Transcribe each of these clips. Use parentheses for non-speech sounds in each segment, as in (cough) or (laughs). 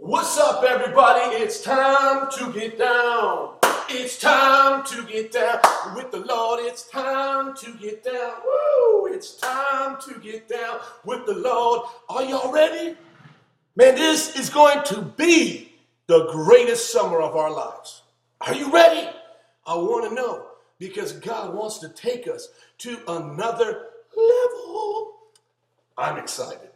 What's up, everybody? It's time to get down. It's time to get down with the Lord. It's time to get down. Woo! It's time to get down with the Lord. Are y'all ready? Man, this is going to be the greatest summer of our lives. Are you ready? I want to know because God wants to take us to another level. I'm excited.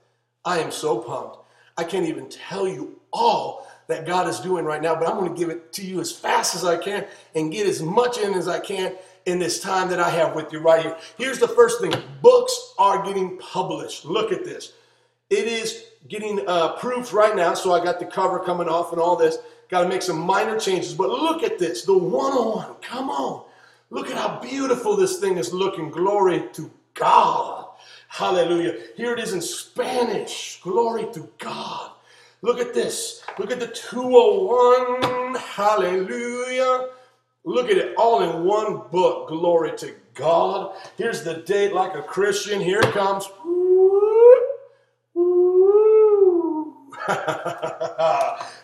I am so pumped. I can't even tell you all that God is doing right now, but I'm going to give it to you as fast as I can and get as much in as I can in this time that I have with you right here. Here's the first thing books are getting published. Look at this. It is getting uh, proofs right now, so I got the cover coming off and all this. Got to make some minor changes, but look at this the 101. Come on. Look at how beautiful this thing is looking. Glory to God. Hallelujah. Here it is in Spanish. Glory to God. Look at this. Look at the 201. Hallelujah. Look at it all in one book. Glory to God. Here's the date like a Christian. Here it comes. (laughs)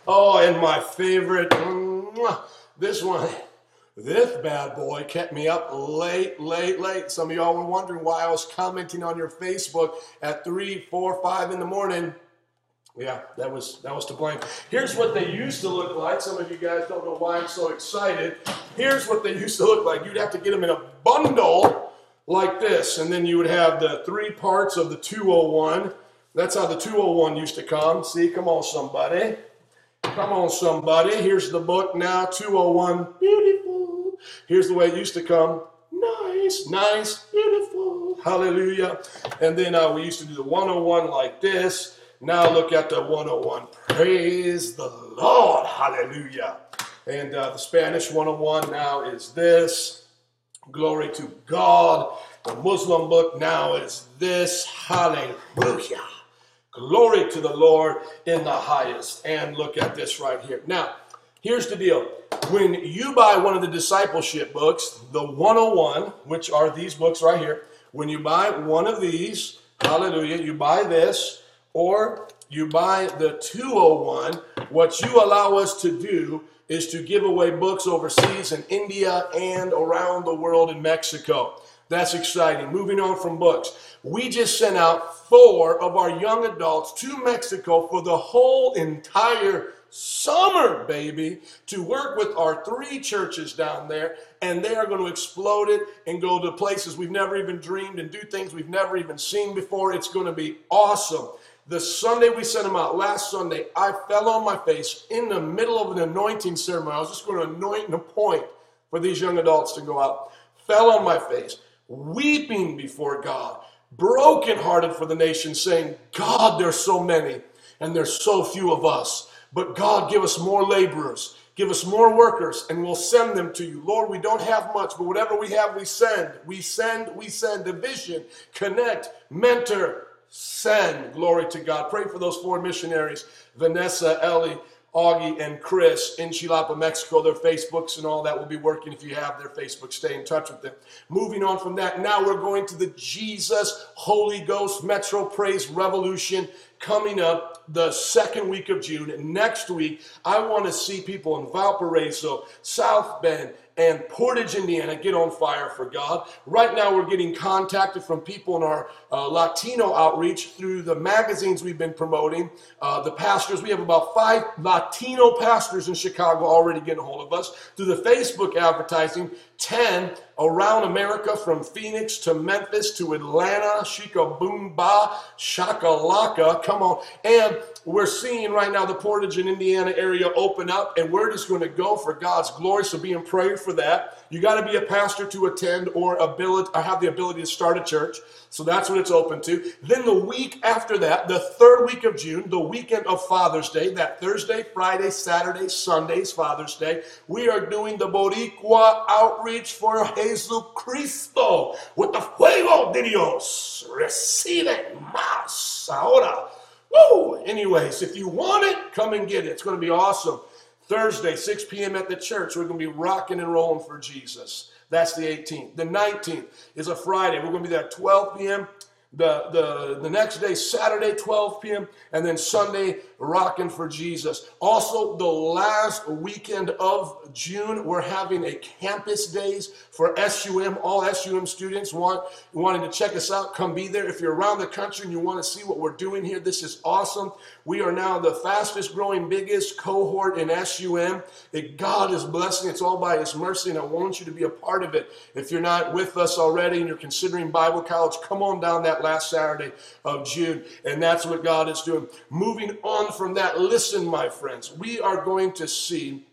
oh, and my favorite. This one. This bad boy kept me up late, late, late. Some of y'all were wondering why I was commenting on your Facebook at 3, 4, 5 in the morning. Yeah, that was that was to blame. Here's what they used to look like. Some of you guys don't know why I'm so excited. Here's what they (laughs) used to look like. You'd have to get them in a bundle like this, and then you would have the three parts of the 201. That's how the 201 used to come. See, come on, somebody. Come on, somebody. Here's the book now, 201. Beautiful. Here's the way it used to come. Nice, nice, beautiful. Hallelujah. And then uh, we used to do the 101 like this. Now look at the 101. Praise the Lord. Hallelujah. And uh, the Spanish 101 now is this. Glory to God. The Muslim book now is this. Hallelujah. Glory to the Lord in the highest. And look at this right here. Now, here's the deal. When you buy one of the discipleship books, the 101, which are these books right here, when you buy one of these, hallelujah, you buy this, or you buy the 201, what you allow us to do is to give away books overseas in India and around the world in Mexico. That's exciting. Moving on from books. We just sent out four of our young adults to Mexico for the whole entire summer, baby, to work with our three churches down there. And they are going to explode it and go to places we've never even dreamed and do things we've never even seen before. It's going to be awesome. The Sunday we sent them out, last Sunday, I fell on my face in the middle of an anointing ceremony. I was just going to anoint and appoint for these young adults to go out. Fell on my face weeping before God, brokenhearted for the nation, saying, God, there's so many and there's so few of us. But God, give us more laborers, give us more workers, and we'll send them to you. Lord, we don't have much, but whatever we have, we send. We send, we send. Division, connect, mentor, send. Glory to God. Pray for those four missionaries Vanessa, Ellie, Augie and Chris in Chilapa, Mexico. Their Facebooks and all that will be working if you have their Facebook. Stay in touch with them. Moving on from that, now we're going to the Jesus Holy Ghost Metro Praise Revolution coming up the second week of June. Next week, I want to see people in Valparaiso, South Bend, and Portage, Indiana get on fire for God. Right now, we're getting contacted from people in our uh, Latino outreach through the magazines we've been promoting. Uh, the pastors, we have about five Latino pastors in Chicago already getting a hold of us. Through the Facebook advertising, 10 around America from Phoenix to Memphis to Atlanta, Shika Boom Ba, Shakalaka, come on. And we're seeing right now the Portage and Indiana area open up, and we're just going to go for God's glory. So be in prayer for that. You got to be a pastor to attend or ability or have the ability to start a church. So that's what it's open to. Then the week after that, the third week of June, the weekend of Father's Day, that Thursday, Friday, Saturday, Sunday's Father's Day, we are doing the Boricua outreach for Jesus Cristo with the fuego de Dios. Recibe más ahora. Woo! Anyways, if you want it, come and get it. It's going to be awesome. Thursday, 6 p.m. at the church, we're going to be rocking and rolling for Jesus. That's the 18th. The 19th is a Friday. We're going to be there at 12 p.m. The, the, the next day, Saturday, 12 p.m., and then Sunday, rocking for Jesus. Also, the last weekend of June, we're having a campus days for SUM. All SUM students want wanting to check us out. Come be there. If you're around the country and you want to see what we're doing here, this is awesome. We are now the fastest growing, biggest cohort in SUM. That God is blessing. It's all by His mercy, and I want you to be a part of it. If you're not with us already and you're considering Bible college, come on down that last Saturday of June, and that's what God is doing. Moving on from that, listen, my friends, we are going to see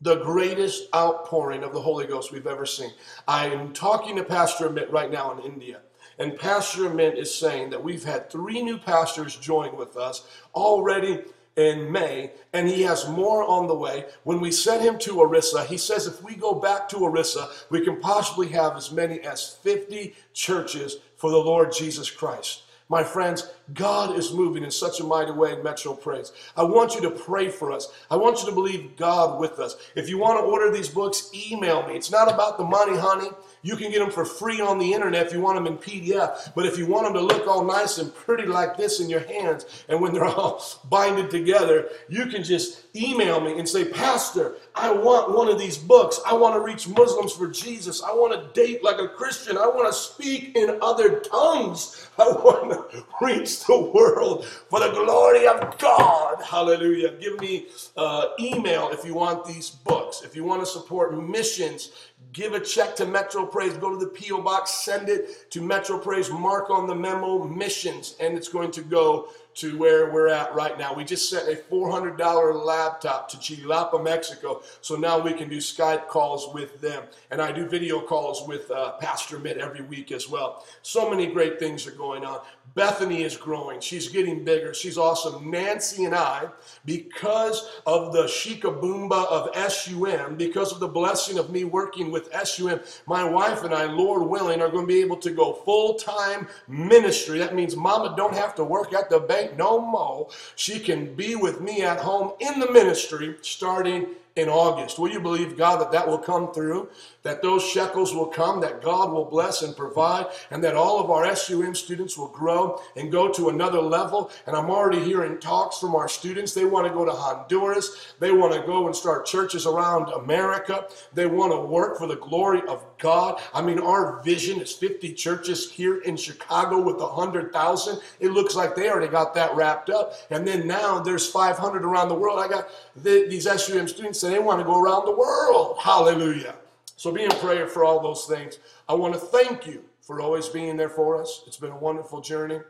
the greatest outpouring of the Holy Ghost we've ever seen. I am talking to Pastor Amit right now in India. And Pastor Amit is saying that we've had three new pastors join with us already in May, and he has more on the way. When we sent him to Orissa, he says if we go back to Orissa, we can possibly have as many as 50 churches for the Lord Jesus Christ. My friends, God is moving in such a mighty way in Metro Praise. I want you to pray for us. I want you to believe God with us. If you want to order these books, email me. It's not about the money, honey. You can get them for free on the internet if you want them in PDF. But if you want them to look all nice and pretty like this in your hands, and when they're (laughs) all binded together, you can just email me and say, Pastor, I want one of these books. I want to reach Muslims for Jesus. I want to date like a Christian. I want to speak in other tongues. (laughs) I want to reach the world for the glory of God. Hallelujah. Give me uh, email if you want these books. If you want to support missions, Give a check to Metro Praise. Go to the P.O. Box, send it to Metro Praise, mark on the memo missions, and it's going to go to where we're at right now. We just sent a $400 laptop to Chilapa, Mexico, so now we can do Skype calls with them. And I do video calls with uh, Pastor Mitt every week as well. So many great things are going on. Bethany is growing. She's getting bigger. She's awesome. Nancy and I, because of the shikaboomba of SUM, because of the blessing of me working with SUM, my wife and I, Lord willing, are going to be able to go full time ministry. That means mama don't have to work at the bank no more. She can be with me at home in the ministry starting in August. Will you believe, God, that that will come through? That those shekels will come, that God will bless and provide, and that all of our SUM students will grow and go to another level. And I'm already hearing talks from our students. They want to go to Honduras. They want to go and start churches around America. They want to work for the glory of God. I mean, our vision is 50 churches here in Chicago with 100,000. It looks like they already got that wrapped up. And then now there's 500 around the world. I got the, these SUM students they want to go around the world. Hallelujah. So be in prayer for all those things. I want to thank you for always being there for us. It's been a wonderful journey.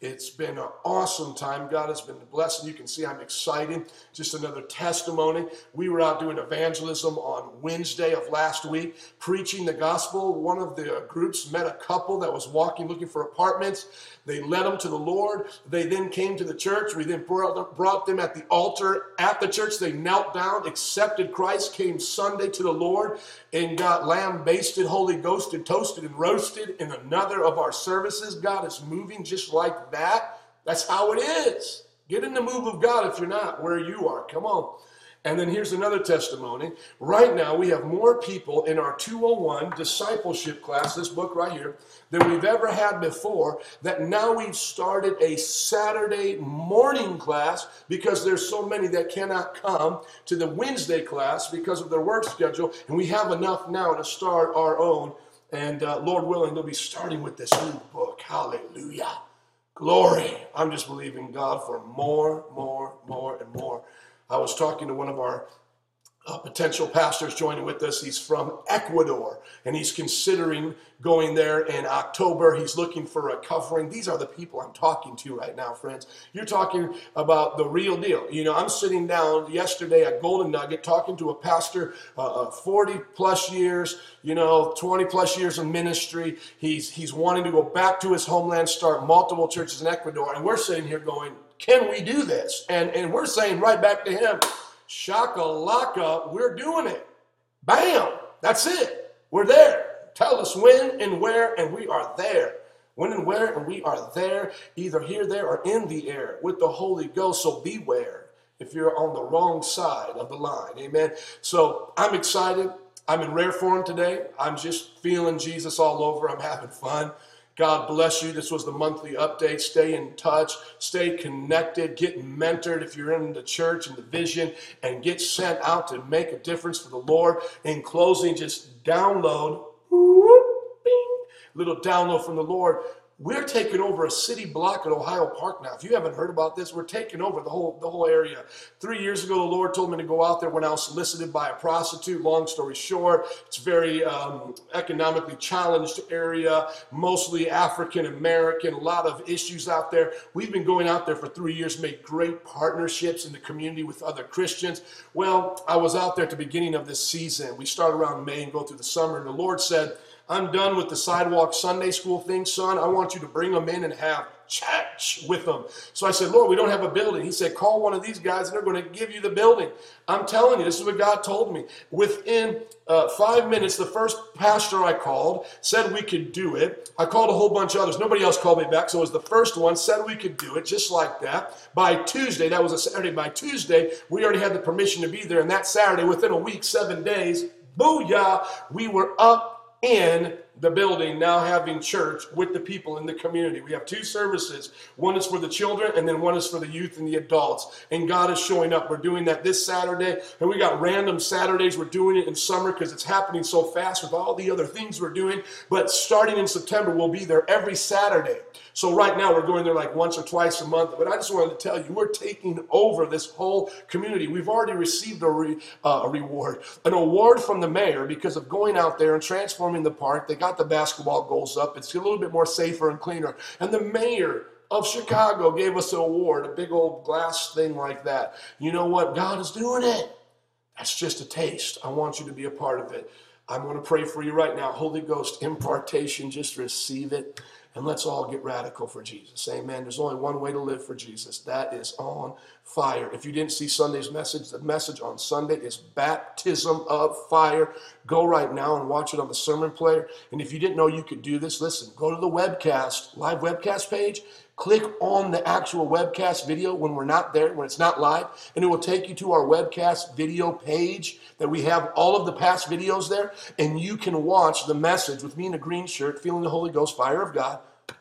It's been an awesome time. God has been a blessing. You can see I'm excited. Just another testimony. We were out doing evangelism on Wednesday of last week, preaching the gospel. One of the groups met a couple that was walking looking for apartments. They led them to the Lord. They then came to the church. We then brought them at the altar at the church. They knelt down, accepted Christ, came Sunday to the Lord, and got lamb basted, Holy Ghosted, toasted, and roasted in another of our services. God is moving just like that. That's how it is. Get in the move of God if you're not where you are. Come on. And then here's another testimony. Right now, we have more people in our 201 discipleship class, this book right here, than we've ever had before. That now we've started a Saturday morning class because there's so many that cannot come to the Wednesday class because of their work schedule. And we have enough now to start our own. And uh, Lord willing, they'll be starting with this new book. Hallelujah. Glory. I'm just believing God for more, more, more, and more. I was talking to one of our uh, potential pastors joining with us. He's from Ecuador and he's considering going there in October. He's looking for a covering. These are the people I'm talking to right now, friends. You're talking about the real deal. You know, I'm sitting down yesterday at Golden Nugget talking to a pastor, uh, 40 plus years, you know, 20 plus years in ministry. He's, he's wanting to go back to his homeland, start multiple churches in Ecuador. And we're sitting here going, can we do this? And, and we're saying right back to him, shakalaka, we're doing it. Bam, that's it. We're there. Tell us when and where, and we are there. When and where, and we are there, either here, there, or in the air with the Holy Ghost. So beware if you're on the wrong side of the line. Amen. So I'm excited. I'm in rare form today. I'm just feeling Jesus all over. I'm having fun. God bless you. This was the monthly update. Stay in touch, stay connected, get mentored if you're in the church and the vision, and get sent out to make a difference for the Lord. In closing, just download, little download from the Lord. We're taking over a city block at Ohio Park now. If you haven't heard about this, we're taking over the whole the whole area. Three years ago, the Lord told me to go out there when I was solicited by a prostitute. Long story short, it's very um, economically challenged area, mostly African American. A lot of issues out there. We've been going out there for three years, made great partnerships in the community with other Christians. Well, I was out there at the beginning of this season. We start around May and go through the summer, and the Lord said I'm done with the sidewalk Sunday school thing, son. I want you to bring them in and have church with them. So I said, Lord, we don't have a building. He said, call one of these guys and they're going to give you the building. I'm telling you, this is what God told me. Within uh, five minutes, the first pastor I called said we could do it. I called a whole bunch of others. Nobody else called me back. So it was the first one, said we could do it just like that. By Tuesday, that was a Saturday, by Tuesday, we already had the permission to be there. And that Saturday, within a week, seven days, booyah, we were up in the building now having church with the people in the community. We have two services. One is for the children and then one is for the youth and the adults. And God is showing up. We're doing that this Saturday. And we got random Saturdays. We're doing it in summer because it's happening so fast with all the other things we're doing. But starting in September, we'll be there every Saturday. So right now we're going there like once or twice a month. But I just wanted to tell you, we're taking over this whole community. We've already received a, re, uh, a reward, an award from the mayor because of going out there and transforming the park. They got the basketball goals up. It's a little bit more safer and cleaner. And the mayor of Chicago gave us an award, a big old glass thing like that. You know what? God is doing it. That's just a taste. I want you to be a part of it. I'm going to pray for you right now. Holy Ghost impartation, just receive it. And let's all get radical for Jesus. Amen. There's only one way to live for Jesus. That is on fire. If you didn't see Sunday's message, the message on Sunday is baptism of fire. Go right now and watch it on the sermon player. And if you didn't know you could do this, listen, go to the webcast, live webcast page, click on the actual webcast video when we're not there, when it's not live, and it will take you to our webcast video page that we have all of the past videos there, and you can watch the message with me in a green shirt, feeling the Holy Ghost fire of God.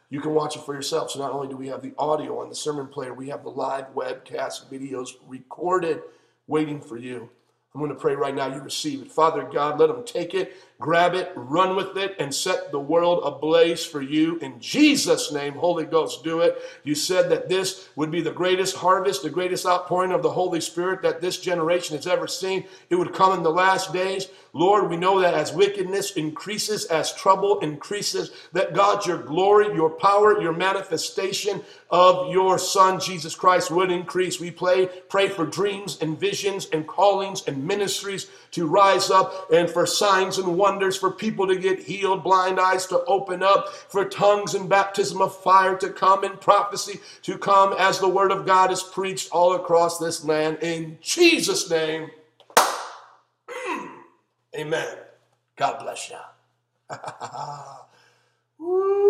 You can watch it for yourself. So not only do we have the audio on the sermon player, we have the live webcast videos recorded waiting for you. I'm going to pray right now you receive it. Father God, let them take it grab it, run with it, and set the world ablaze for you. In Jesus' name, Holy Ghost, do it. You said that this would be the greatest harvest, the greatest outpouring of the Holy Spirit that this generation has ever seen. It would come in the last days. Lord, we know that as wickedness increases, as trouble increases, that God, your glory, your power, your manifestation of your Son, Jesus Christ, would increase. We pray, pray for dreams and visions and callings and ministries to rise up and for signs and wonders, for people to get healed, blind eyes to open up, for tongues and baptism of fire to come, and prophecy to come as the word of God is preached all across this land. In Jesus' name, hmm. amen. God bless you. (laughs)